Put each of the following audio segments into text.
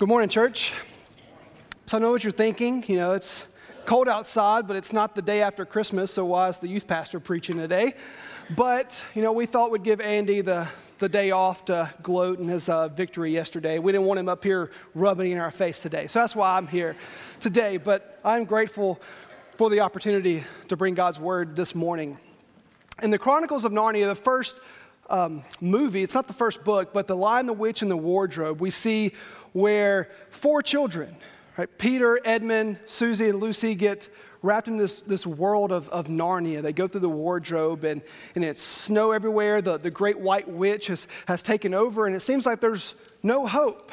Good morning, church. So I know what you're thinking. You know, it's cold outside, but it's not the day after Christmas, so why is the youth pastor preaching today? But, you know, we thought we'd give Andy the, the day off to gloat in his uh, victory yesterday. We didn't want him up here rubbing in our face today. So that's why I'm here today. But I'm grateful for the opportunity to bring God's word this morning. In the Chronicles of Narnia, the first um, movie, it's not the first book, but The Lion, the Witch, and the Wardrobe, we see where four children, right, Peter, Edmund, Susie, and Lucy, get wrapped in this, this world of, of Narnia. They go through the wardrobe, and, and it's snow everywhere. The, the great white witch has, has taken over, and it seems like there's no hope.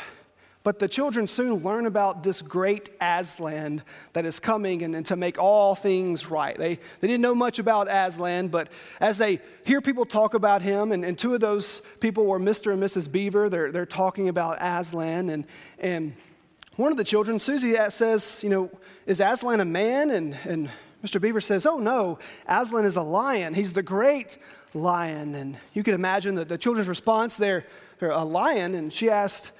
But the children soon learn about this great Aslan that is coming and, and, to make all things right. They, they didn't know much about Aslan, but as they hear people talk about him, and, and two of those people were Mr. and Mrs. Beaver, they're, they're talking about Aslan. And, and one of the children, Susie, says, You know, is Aslan a man? And, and Mr. Beaver says, Oh, no, Aslan is a lion. He's the great lion. And you can imagine the, the children's response. They're a lion. And she asked,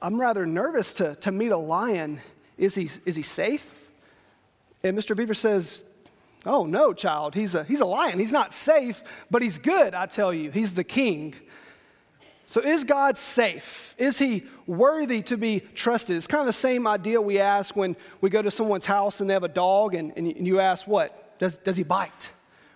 I'm rather nervous to, to meet a lion. Is he, is he safe? And Mr. Beaver says, Oh, no, child. He's a, he's a lion. He's not safe, but he's good, I tell you. He's the king. So, is God safe? Is he worthy to be trusted? It's kind of the same idea we ask when we go to someone's house and they have a dog, and, and you ask, What? Does, does he bite?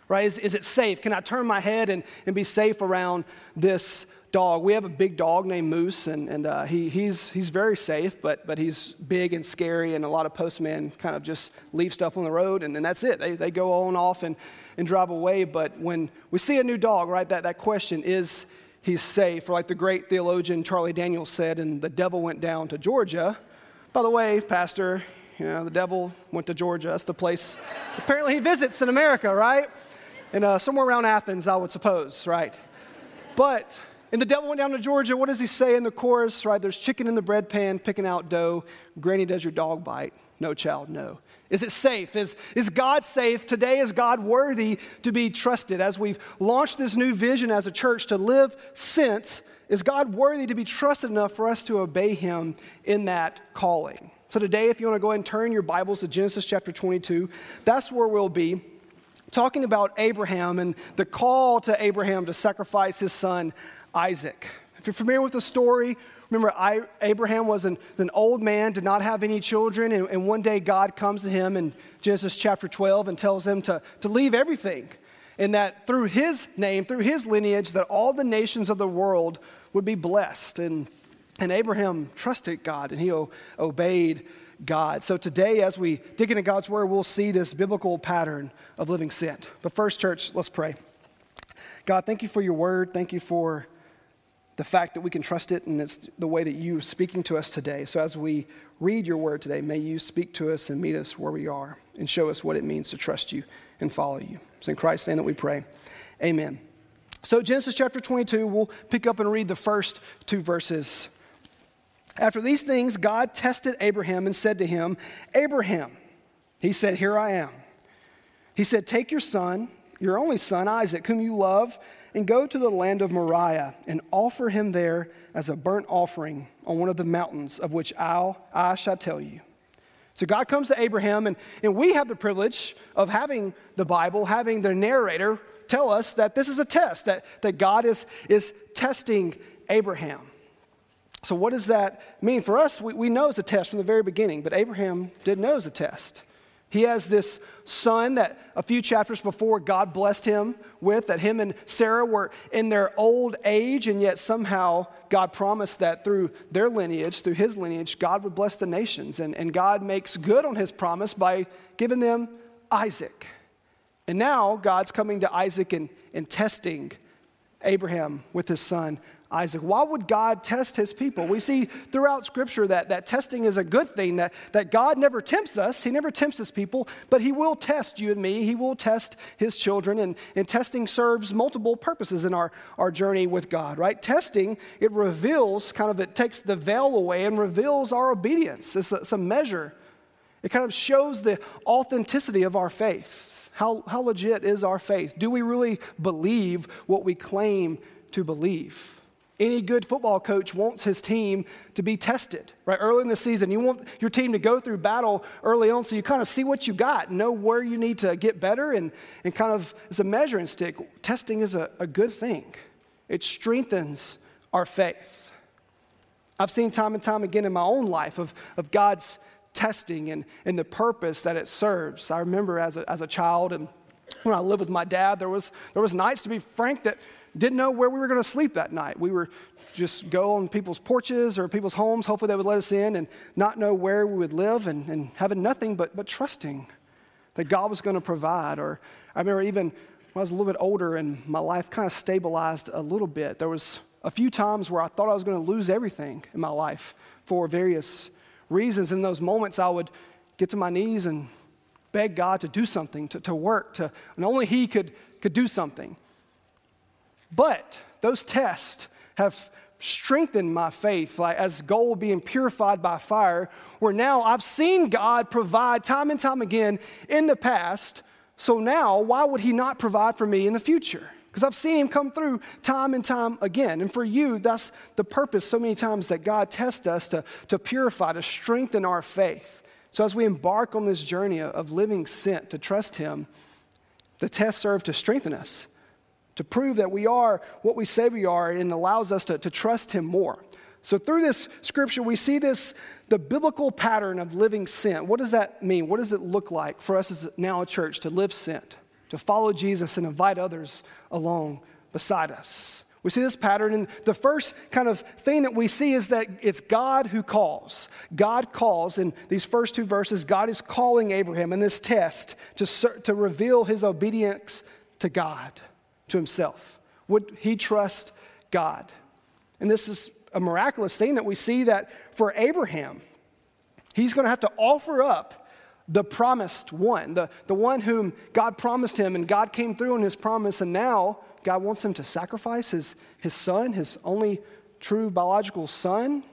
Right? Is, is it safe? Can I turn my head and, and be safe around this dog. We have a big dog named Moose, and, and uh, he, he's, he's very safe, but, but he's big and scary, and a lot of postmen kind of just leave stuff on the road, and, and that's it. They, they go on off and, and drive away. But when we see a new dog, right, that, that question is he safe? Or like the great theologian Charlie Daniels said, and the devil went down to Georgia. By the way, Pastor, you know, the devil went to Georgia. That's the place apparently he visits in America, right? And uh, somewhere around Athens, I would suppose, right? But and the devil went down to Georgia. What does he say in the chorus? Right? There's chicken in the bread pan, picking out dough. Granny, does your dog bite? No, child, no. Is it safe? Is, is God safe? Today, is God worthy to be trusted? As we've launched this new vision as a church to live sent, is God worthy to be trusted enough for us to obey Him in that calling? So, today, if you want to go and turn your Bibles to Genesis chapter 22, that's where we'll be talking about Abraham and the call to Abraham to sacrifice his son Isaac. If you're familiar with the story, remember I, Abraham was an, an, old man, did not have any children, and, and, one day God comes to him in Genesis chapter 12 and tells him to, to leave everything. And that through his name, through his lineage, that all the nations of the world would be blessed. And, and Abraham trusted God and he o- obeyed God. So today, as we dig into God's word, we'll see this biblical pattern of living sent. But first, church, let's pray. God, thank you for your word. Thank you for the fact that we can trust it, and it's the way that you are speaking to us today. So as we read your word today, may you speak to us and meet us where we are and show us what it means to trust you and follow you. It's in Christ's name that we pray. Amen. So, Genesis chapter 22, we'll pick up and read the first two verses. After these things, God tested Abraham and said to him, Abraham, he said, Here I am. He said, Take your son, your only son, Isaac, whom you love and go to the land of Moriah and offer him there as a burnt offering on one of the mountains of which I'll, I shall tell you. So God comes to Abraham, and, and we have the privilege of having the Bible, having the narrator tell us that this is a test, that, that God is, is testing Abraham. So, what does that mean? For us, we, we know it's a test from the very beginning, but Abraham didn't know it's a test. He has this son that a few chapters before God blessed him with, that him and Sarah were in their old age, and yet somehow God promised that through their lineage, through his lineage, God would bless the nations. And, and God makes good on his promise by giving them Isaac. And now God's coming to Isaac and, and testing Abraham with his son Isaac. Why would God test his people? We see throughout Scripture that, that testing is a good thing, that, that God never tempts us, he never tempts his people, but he will test you and me, he will test his children, and, and testing serves multiple purposes in our, our journey with God, right? Testing, it reveals, kind of, it takes the veil away and reveals our obedience. It's a, it's a measure. It kind of shows the authenticity of our faith. How, how legit is our faith? Do we really believe what we claim to believe? Any good football coach wants his team to be tested, right? Early in the season, you want your team to go through battle early on so you kind of see what you got, know where you need to get better, and, and kind of as a measuring stick, testing is a, a good thing. It strengthens our faith. I've seen time and time again in my own life of, of God's testing and, and the purpose that it serves. I remember as a, as a child and when I lived with my dad, there was, there was nights, to be frank, that didn't know where we were going to sleep that night. We were just go on people's porches or people's homes. Hopefully, they would let us in and not know where we would live and, and having nothing but, but trusting that God was going to provide. Or I remember even when I was a little bit older and my life kind of stabilized a little bit, there was a few times where I thought I was going to lose everything in my life for various reasons. In those moments, I would get to my knees and beg God to do something, to, to work, to, and only He could, could do something. But those tests have strengthened my faith, like as gold being purified by fire, where now I've seen God provide time and time again in the past. So now, why would He not provide for me in the future? Because I've seen Him come through time and time again. And for you, that's the purpose so many times that God tests us to, to purify, to strengthen our faith. So as we embark on this journey of living sent to trust Him, the tests serve to strengthen us to prove that we are what we say we are and allows us to, to trust Him more. So, through this scripture, we see this the biblical pattern of living sent. What does that mean? What does it look like for us as now a church to live sent, to follow Jesus and invite others along beside us? We see this pattern, and the first kind of thing that we see is that it's God who calls. God calls in these first two verses. God is calling Abraham in this test to, to reveal his obedience to God to himself? Would he trust God? And this is a miraculous thing that we see that for Abraham, he's going to have to offer up the promised one, the, the one whom God promised him, and God came through in his promise, and now God wants him to sacrifice his, his son, his only true biological son.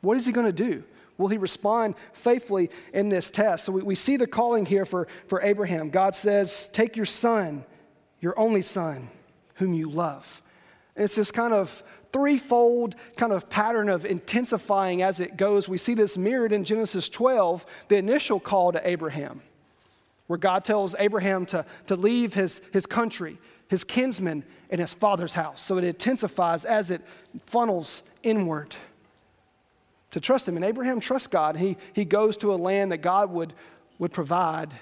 What is he going to do? Will he respond faithfully in this test? So we, we see the calling here for, for Abraham. God says, Take your son your only son, whom you love. And it's this kind of threefold kind of pattern of intensifying as it goes. We see this mirrored in Genesis 12, the initial call to Abraham, where God tells Abraham to, to leave his, his country, his kinsmen, and his father's house. So it intensifies as it funnels inward to trust him. And Abraham trusts God. He, he goes to a land that God would, would provide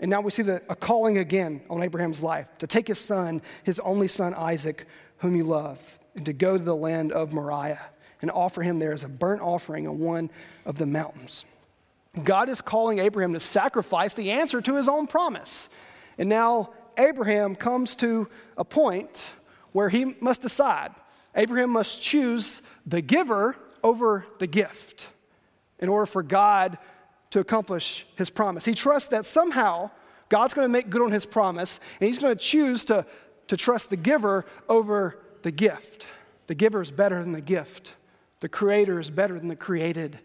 and now we see the, a calling again on Abraham's life to take his son, his only son Isaac, whom he loved, and to go to the land of Moriah and offer him there as a burnt offering on one of the mountains. God is calling Abraham to sacrifice the answer to his own promise. And now Abraham comes to a point where he must decide. Abraham must choose the giver over the gift in order for God to accomplish his promise. He trusts that somehow God's going to make good on his promise, and he's going to choose to, to trust the giver over the gift. The giver is better than the gift, the creator is better than the created.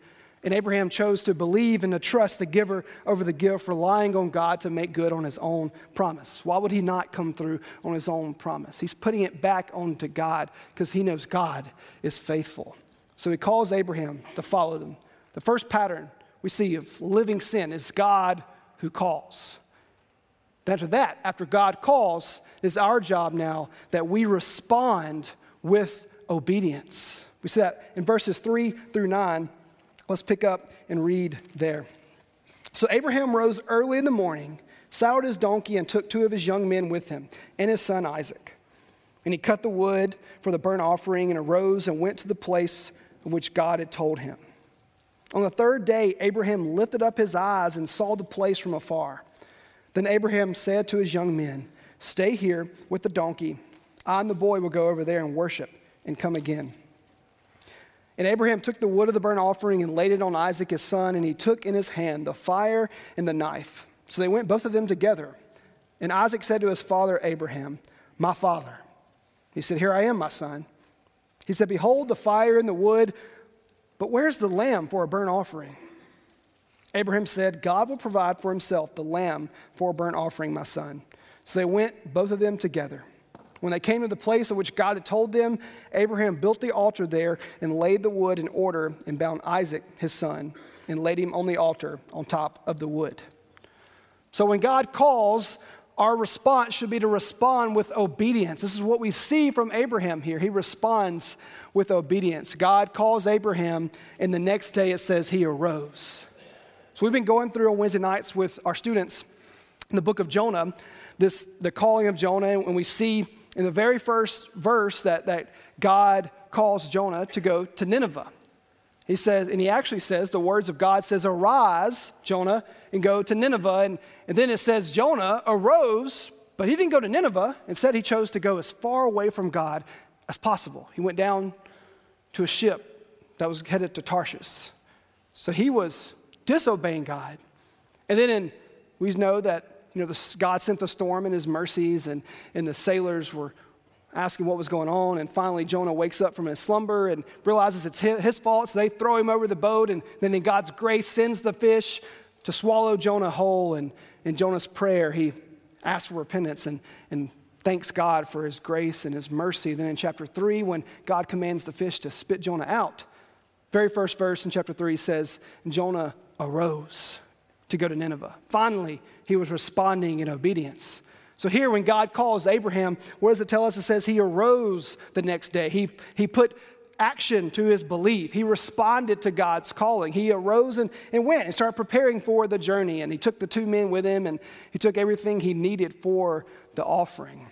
And Abraham chose to believe and to trust the giver over the gift, relying on God to make good on his own promise. Why would he not come through on his own promise? He's putting it back onto God because he knows God is faithful. So he calls Abraham to follow them. The first pattern we see of living sent is God who calls. After that, after God calls, is our job now that we respond with obedience. We see that in verses 3 through 9. Let's pick up and read there. So Abraham rose early in the morning, saddled his donkey, and took two of his young men with him and his son Isaac. And he cut the wood for the burnt offering and arose and went to the place which God had told him. On the third day, Abraham lifted up his eyes and saw the place from afar. Then Abraham said to his young men, Stay here with the donkey. I and the boy will go over there and worship and come again. And Abraham took the wood of the burnt offering and laid it on Isaac his son, and he took in his hand the fire and the knife. So they went both of them together. And Isaac said to his father Abraham, My father. He said, Here I am, my son. He said, Behold, the fire and the wood but where's the lamb for a burnt offering? Abraham said, God will provide for himself the lamb for a burnt offering, my son. So they went, both of them together. When they came to the place of which God had told them, Abraham built the altar there and laid the wood in order and bound Isaac, his son, and laid him on the altar on top of the wood. So when God calls, our response should be to respond with obedience. This is what we see from Abraham here. He responds with obedience. God calls Abraham, and the next day it says he arose. So we've been going through on Wednesday nights with our students in the book of Jonah, this the calling of Jonah, and we see in the very first verse that, that God calls Jonah to go to Nineveh. He says, and he actually says, the words of God says, Arise, Jonah, and go to Nineveh. And, and then it says, Jonah arose, but he didn't go to Nineveh. Instead, he chose to go as far away from God as possible. He went down to a ship that was headed to Tarshish. So he was disobeying God. And then in, we know that you know, the, God sent the storm and his mercies, and, and the sailors were asking what was going on. And finally, Jonah wakes up from his slumber and realizes it's his, his fault. So they throw him over the boat. And then, in God's grace, sends the fish to swallow Jonah whole. And in Jonah's prayer, he asks for repentance and, and thanks God for his grace and his mercy. Then in chapter 3, when God commands the fish to spit Jonah out, very first verse in chapter 3 says, Jonah arose to go to Nineveh. Finally, he was responding in obedience. So, here, when God calls Abraham, what does it tell us? It says he arose the next day. He, he put action to his belief. He responded to God's calling. He arose and, and went and started preparing for the journey. And he took the two men with him and he took everything he needed for the offering.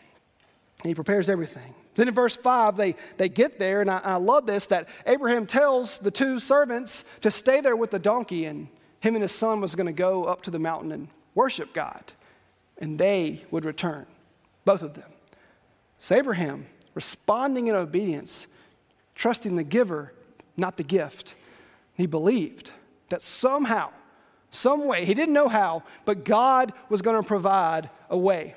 And he prepares everything. Then in verse 5, they, they get there, and I, I love this that Abraham tells the two servants to stay there with the donkey, and him and his son was going to go up to the mountain and worship God and they would return, both of them. So Abraham, responding in obedience, trusting the giver, not the gift, he believed that somehow, some way, he didn't know how, but God was going to provide a way.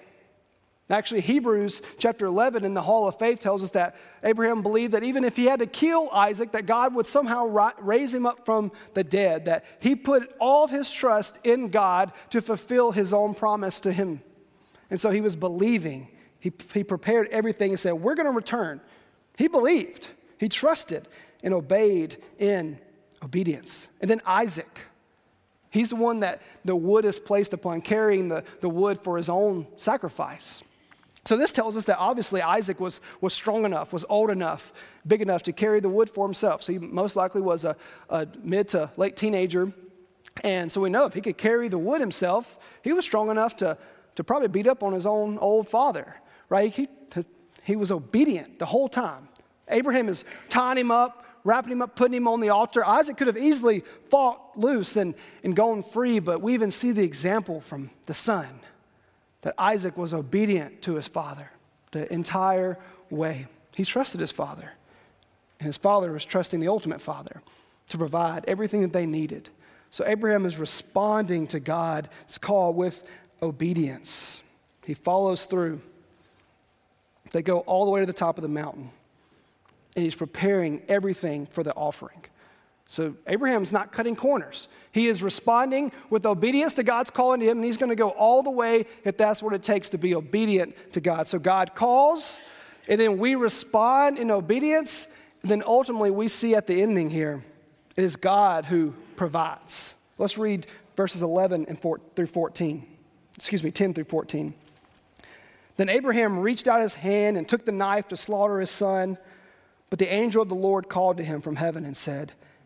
Actually, Hebrews chapter 11 in the Hall of Faith tells us that Abraham believed that even if he had to kill Isaac, that God would somehow raise him up from the dead, that he put all of his trust in God to fulfill his own promise to him. And so he was believing. He, he prepared everything and said, We're going to return. He believed, he trusted, and obeyed in obedience. And then Isaac. He's the one that the wood is placed upon, carrying the, the wood for his own sacrifice. So this tells us that obviously Isaac was, was strong enough, was old enough, big enough to carry the wood for himself. So he most likely was a, a mid to late teenager. And so we know if he could carry the wood himself, he was strong enough to, to probably beat up on his own old father, right? He, he was obedient the whole time. Abraham is tying him up, wrapping him up, putting him on the altar. Isaac could have easily fought loose and, and gone free, but we even see the example from the son that Isaac was obedient to his father the entire way. He trusted his father, and his father was trusting the ultimate father to provide everything that they needed. So Abraham is responding to God's call with obedience. He follows through. They go all the way to the top of the mountain, and he's preparing everything for the offering. So Abraham's not cutting corners. He is responding with obedience to God's calling to him, and he's going to go all the way if that's what it takes to be obedient to God. So God calls, and then we respond in obedience, and then ultimately we see at the ending here it is God who provides. Let's read verses 11 and 4, through 14. Excuse me, 10 through 14. Then Abraham reached out his hand and took the knife to slaughter his son, but the angel of the Lord called to him from heaven and said,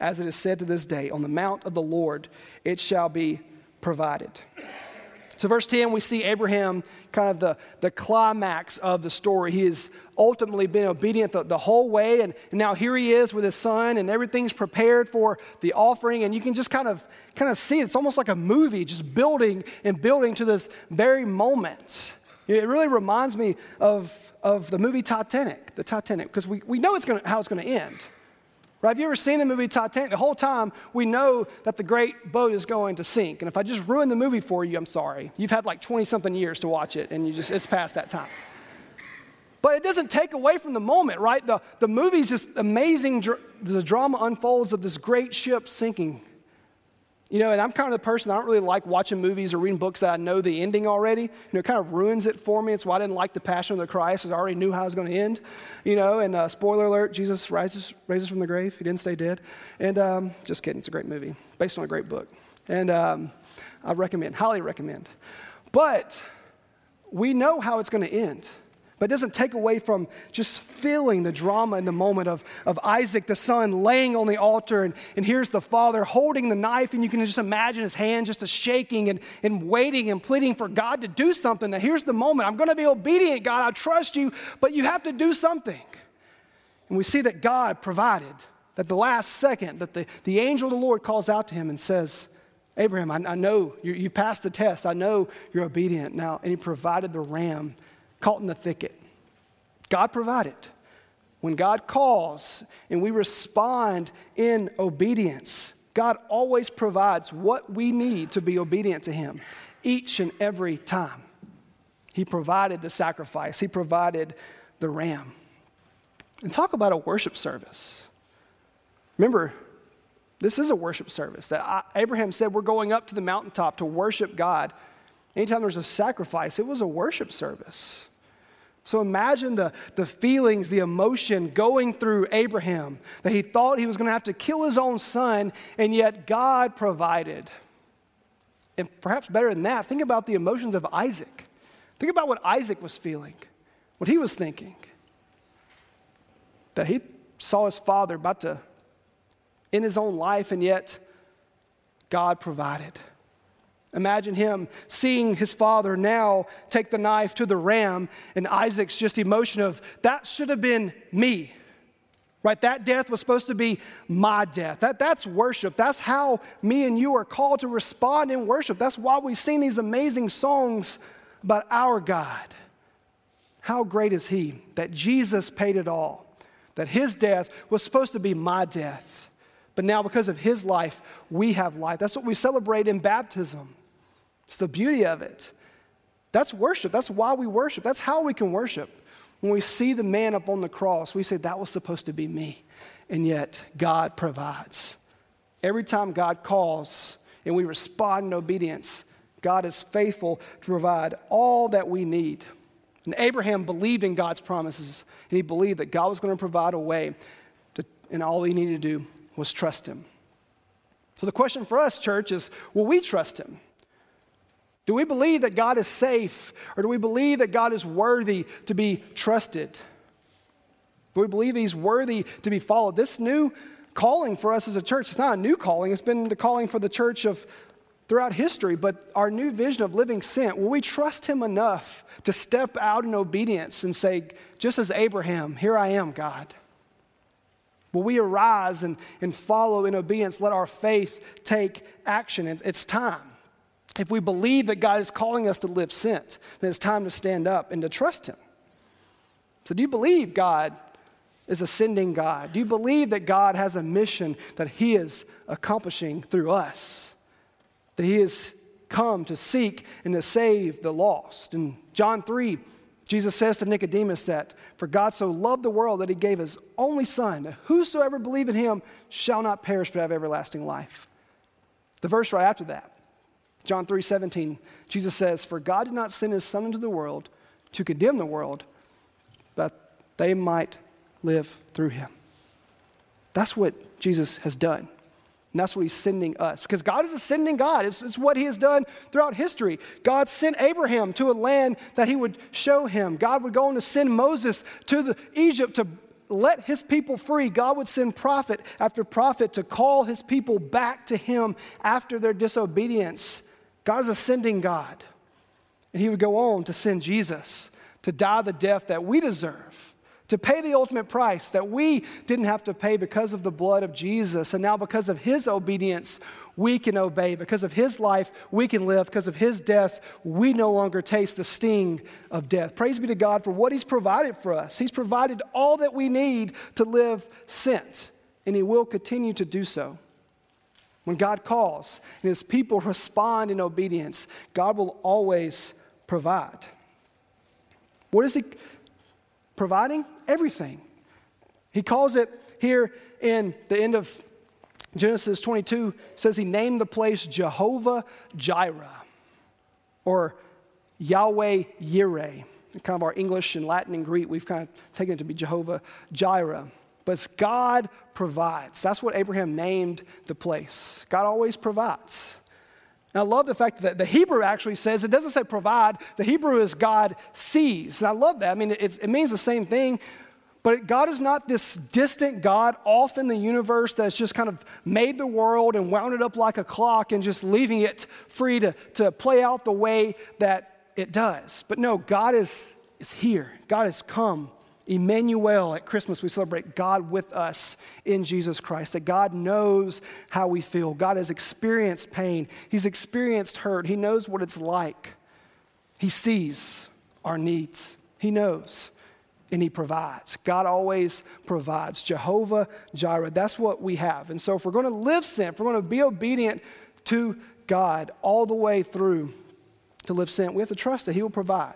as it is said to this day, on the mount of the Lord it shall be provided. So, verse 10, we see Abraham kind of the, the climax of the story. He has ultimately been obedient the, the whole way, and, now here he is with his son, and everything's prepared for the offering. And you can just kind of kind of see it. It's almost like a movie, just building and building to this very moment. It really reminds me of, of the movie Titanic, the Titanic, because we, we know it's gonna, how it's going to end. Right? Have you ever seen the movie Titanic? The whole time we know that the great boat is going to sink. And if I just ruin the movie for you, I'm sorry. You've had like 20 something years to watch it, and you just, it's past that time. But it doesn't take away from the moment, right? The, the movie's just amazing, the drama unfolds of this great ship sinking. You know, and I'm kind of the person, I don't really like watching movies or reading books that I know the ending already. You know, it kind of ruins it for me. It's why I didn't like The Passion of the Christ, because I already knew how it was going to end. You know, and uh, spoiler alert, Jesus rises, raises from the grave. He didn't stay dead. And um, just kidding, it's a great movie, based on a great book. And um, I recommend, highly recommend. But we know how it's going to end. But it doesn't take away from just feeling the drama in the moment of, of Isaac, the son, laying on the altar, and, and here's the father holding the knife, and you can just imagine his hand just a shaking and, and waiting and pleading for God to do something. Now, here's the moment. I'm going to be obedient, God. I trust you, but you have to do something. And we see that God provided, that the last second, that the, the angel of the Lord calls out to him and says, Abraham, I, I know you, you passed the test. I know you're obedient now. And he provided the ram caught in the thicket. God provided. When God calls and we respond in obedience, God always provides what we need to be obedient to Him each and every time. He provided the sacrifice, He provided the ram. And talk about a worship service. Remember, this is a worship service that Abraham said we're going up to the mountaintop to worship God. Anytime there's a sacrifice, it was a worship service. So imagine the, the feelings, the emotion going through Abraham that he thought he was going to have to kill his own son, and yet God provided. And perhaps better than that, think about the emotions of Isaac. Think about what Isaac was feeling, what he was thinking. That he saw his father about to end his own life, and yet God provided. Imagine him seeing his father now take the knife to the ram, and Isaac's just emotion of, that should have been me. Right? That death was supposed to be my death. That, that's worship. That's how me and you are called to respond in worship. That's why we sing these amazing songs about our God. How great is He that Jesus paid it all, that His death was supposed to be my death. But now, because of His life, we have life. That's what we celebrate in baptism. It's the beauty of it. That's worship. That's why we worship. That's how we can worship. When we see the man up on the cross, we say, That was supposed to be me. And yet, God provides. Every time God calls and we respond in obedience, God is faithful to provide all that we need. And Abraham believed in God's promises, and he believed that God was going to provide a way, to, and all he needed to do was trust him. So the question for us, church, is will we trust him? Do we believe that God is safe, or do we believe that God is worthy to be trusted? Do we believe He's worthy to be followed? This new calling for us as a church, it's not a new calling, it's been the calling for the church of throughout history, but our new vision of living sent, will we trust Him enough to step out in obedience and say, just as Abraham, here I am, God? Will we arise and, and follow in obedience? Let our faith take action. It's time. If we believe that God is calling us to live sent, then it's time to stand up and to trust Him. So, do you believe God is a sending God? Do you believe that God has a mission that He is accomplishing through us? That He has come to seek and to save the lost? In John 3, Jesus says to Nicodemus that, For God so loved the world that He gave His only Son, that whosoever believe in Him shall not perish but have everlasting life. The verse right after that, John 3 17, Jesus says, For God did not send his Son into the world to condemn the world, but they might live through him. That's what Jesus has done. And that's what he's sending us. Because God is a sending God. It's, it's, what he has done throughout history. God sent Abraham to a land that he would show him. God would go on to send Moses to the, Egypt to let his people free. God would send prophet after prophet to call his people back to him after their disobedience. God is a sending God. And he would go on to send Jesus to die the death that we deserve, to pay the ultimate price that we didn't have to pay because of the blood of Jesus. And now, because of his obedience, we can obey. Because of his life, we can live. Because of his death, we no longer taste the sting of death. Praise be to God for what he's provided for us. He's provided all that we need to live sent, and he will continue to do so. When God calls and his people respond in obedience, God will always provide. What is he providing? Everything. He calls it here in the end of Genesis 22 says he named the place Jehovah Jireh or Yahweh Yireh. Kind of our English and Latin and Greek, we've kind of taken it to be Jehovah Jireh. But God provides. That's what Abraham named the place. God always provides. And I love the fact that the Hebrew actually says, it doesn't say provide, the Hebrew is God sees. And I love that. I mean, it means the same thing, but God is not this distant God off in the universe that's just kind of made the world and wound it up like a clock and just leaving it free to, to play out the way that it does. But no, God is, is here. God has come. Emmanuel, at Christmas, we celebrate God with us in Jesus Christ, that God knows how we feel. God has experienced pain, He's experienced hurt, He knows what it's like. He sees our needs, He knows and He provides. God always provides. Jehovah Jireh, that's what we have. And so, if we're going to live sent, if we're going to be obedient to God all the way through to live sent, we have to trust that He will provide.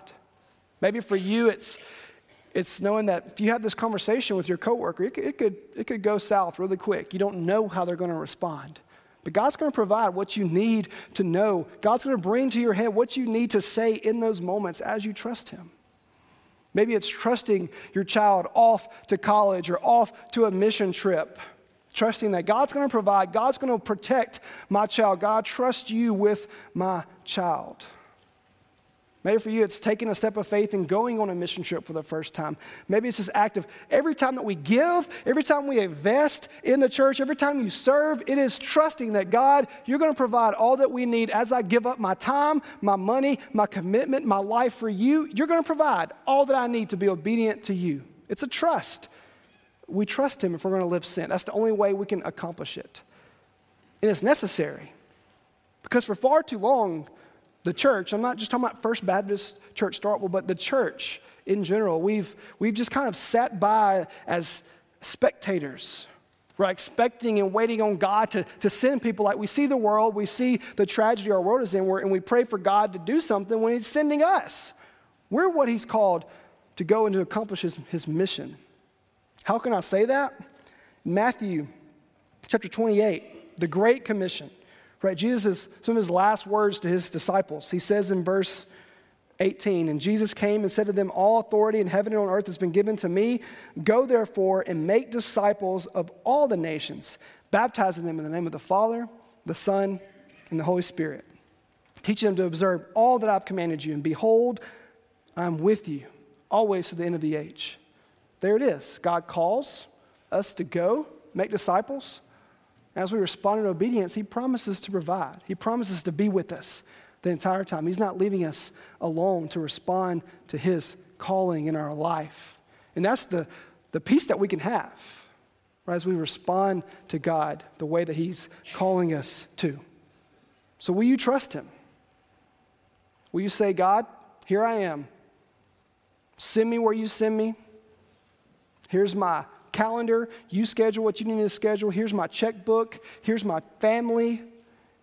Maybe for you, it's it's knowing that if you have this conversation with your coworker, it, it, could, it could go south really quick. You don't know how they're going to respond. But God's going to provide what you need to know. God's going to bring to your head what you need to say in those moments as you trust Him. Maybe it's trusting your child off to college or off to a mission trip. Trusting that God's going to provide, God's going to protect my child. God, trust you with my child. Maybe for you, it's taking a step of faith and going on a mission trip for the first time. Maybe it's this act of every time that we give, every time we invest in the church, every time you serve, it is trusting that God, you're going to provide all that we need as I give up my time, my money, my commitment, my life for you. You're going to provide all that I need to be obedient to you. It's a trust. We trust Him if we're going to live sent. That's the only way we can accomplish it. And it's necessary because for far too long, the church, I'm not just talking about First Baptist Church Starkville, but the church in general, we've, we've just kind of sat by as spectators. We're expecting and waiting on God to, to send people like we see the world, we see the tragedy our world is in, and we pray for God to do something when He's sending us. We're what He's called to go and to accomplish His, his mission. How can I say that? Matthew chapter 28, the Great Commission. Right? Jesus, some of his last words to his disciples, he says in verse 18, and Jesus came and said to them, All authority in heaven and on earth has been given to me. Go therefore and make disciples of all the nations, baptizing them in the name of the Father, the Son, and the Holy Spirit, teaching them to observe all that I've commanded you. And behold, I'm with you always to the end of the age. There it is. God calls us to go make disciples. As we respond in obedience, He promises to provide. He promises to be with us the entire time. He's not leaving us alone to respond to His calling in our life. And that's the, the peace that we can have right, as we respond to God the way that He's calling us to. So, will you trust Him? Will you say, God, here I am. Send me where you send me. Here's my calendar. You schedule what you need to schedule. Here's my checkbook. Here's my family.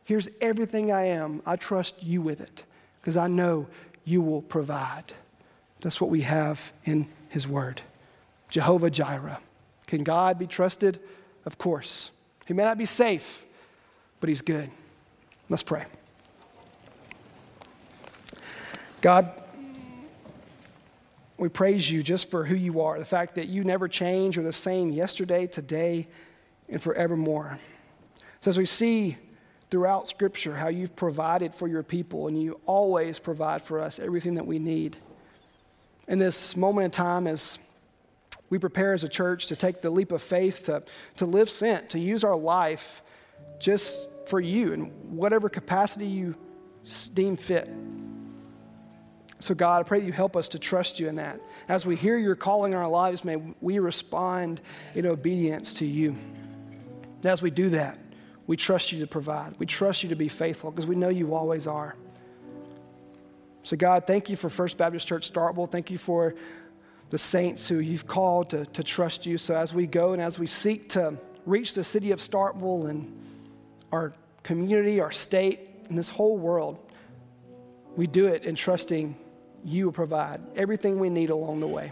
Here's everything I am. I trust you with it because I know you will provide. That's what we have in His Word. Jehovah Jireh. Can God be trusted? Of course. He may not be safe, but He's good. Let's pray. God, we praise you just for who you are, the fact that you never change, you're the same yesterday, today, and forevermore. So, as we see throughout Scripture how you've provided for your people, and you always provide for us everything that we need. In this moment in time, as we prepare as a church to take the leap of faith, to, to live sent, to use our life just for you in whatever capacity you deem fit. So, God, I pray that you help us to trust you in that. As we hear your calling in our lives, may we respond in obedience to you. And as we do that, we trust you to provide. We trust you to be faithful because we know you always are. So, God, thank you for First Baptist Church Starkville. Thank you for the saints who you've called to, to trust you. So, as we go and as we seek to reach the city of Starkville and our community, our state, and this whole world, we do it in trusting you will provide everything we need along the way.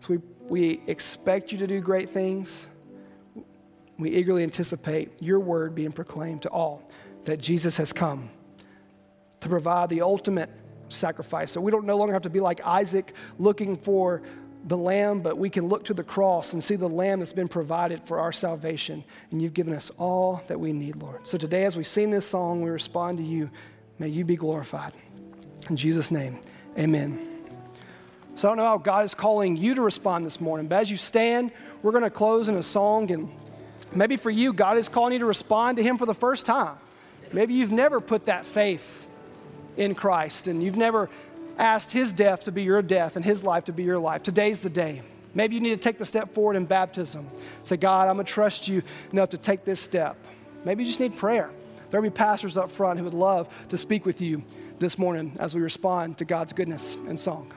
So we, we expect you to do great things. We eagerly anticipate your word being proclaimed to all that Jesus has come to provide the ultimate sacrifice. So we don't no longer have to be like Isaac looking for the lamb, but we can look to the cross and see the lamb that's been provided for our salvation. And you've given us all that we need, Lord. So today, as we sing this song, we respond to you. May you be glorified. In Jesus' name. Amen. So I don't know how God is calling you to respond this morning, but as you stand, we're going to close in a song. And maybe for you, God is calling you to respond to Him for the first time. Maybe you've never put that faith in Christ and you've never asked His death to be your death and His life to be your life. Today's the day. Maybe you need to take the step forward in baptism. Say, God, I'm going to trust you enough to take this step. Maybe you just need prayer. There'll be pastors up front who would love to speak with you this morning as we respond to God's goodness and song.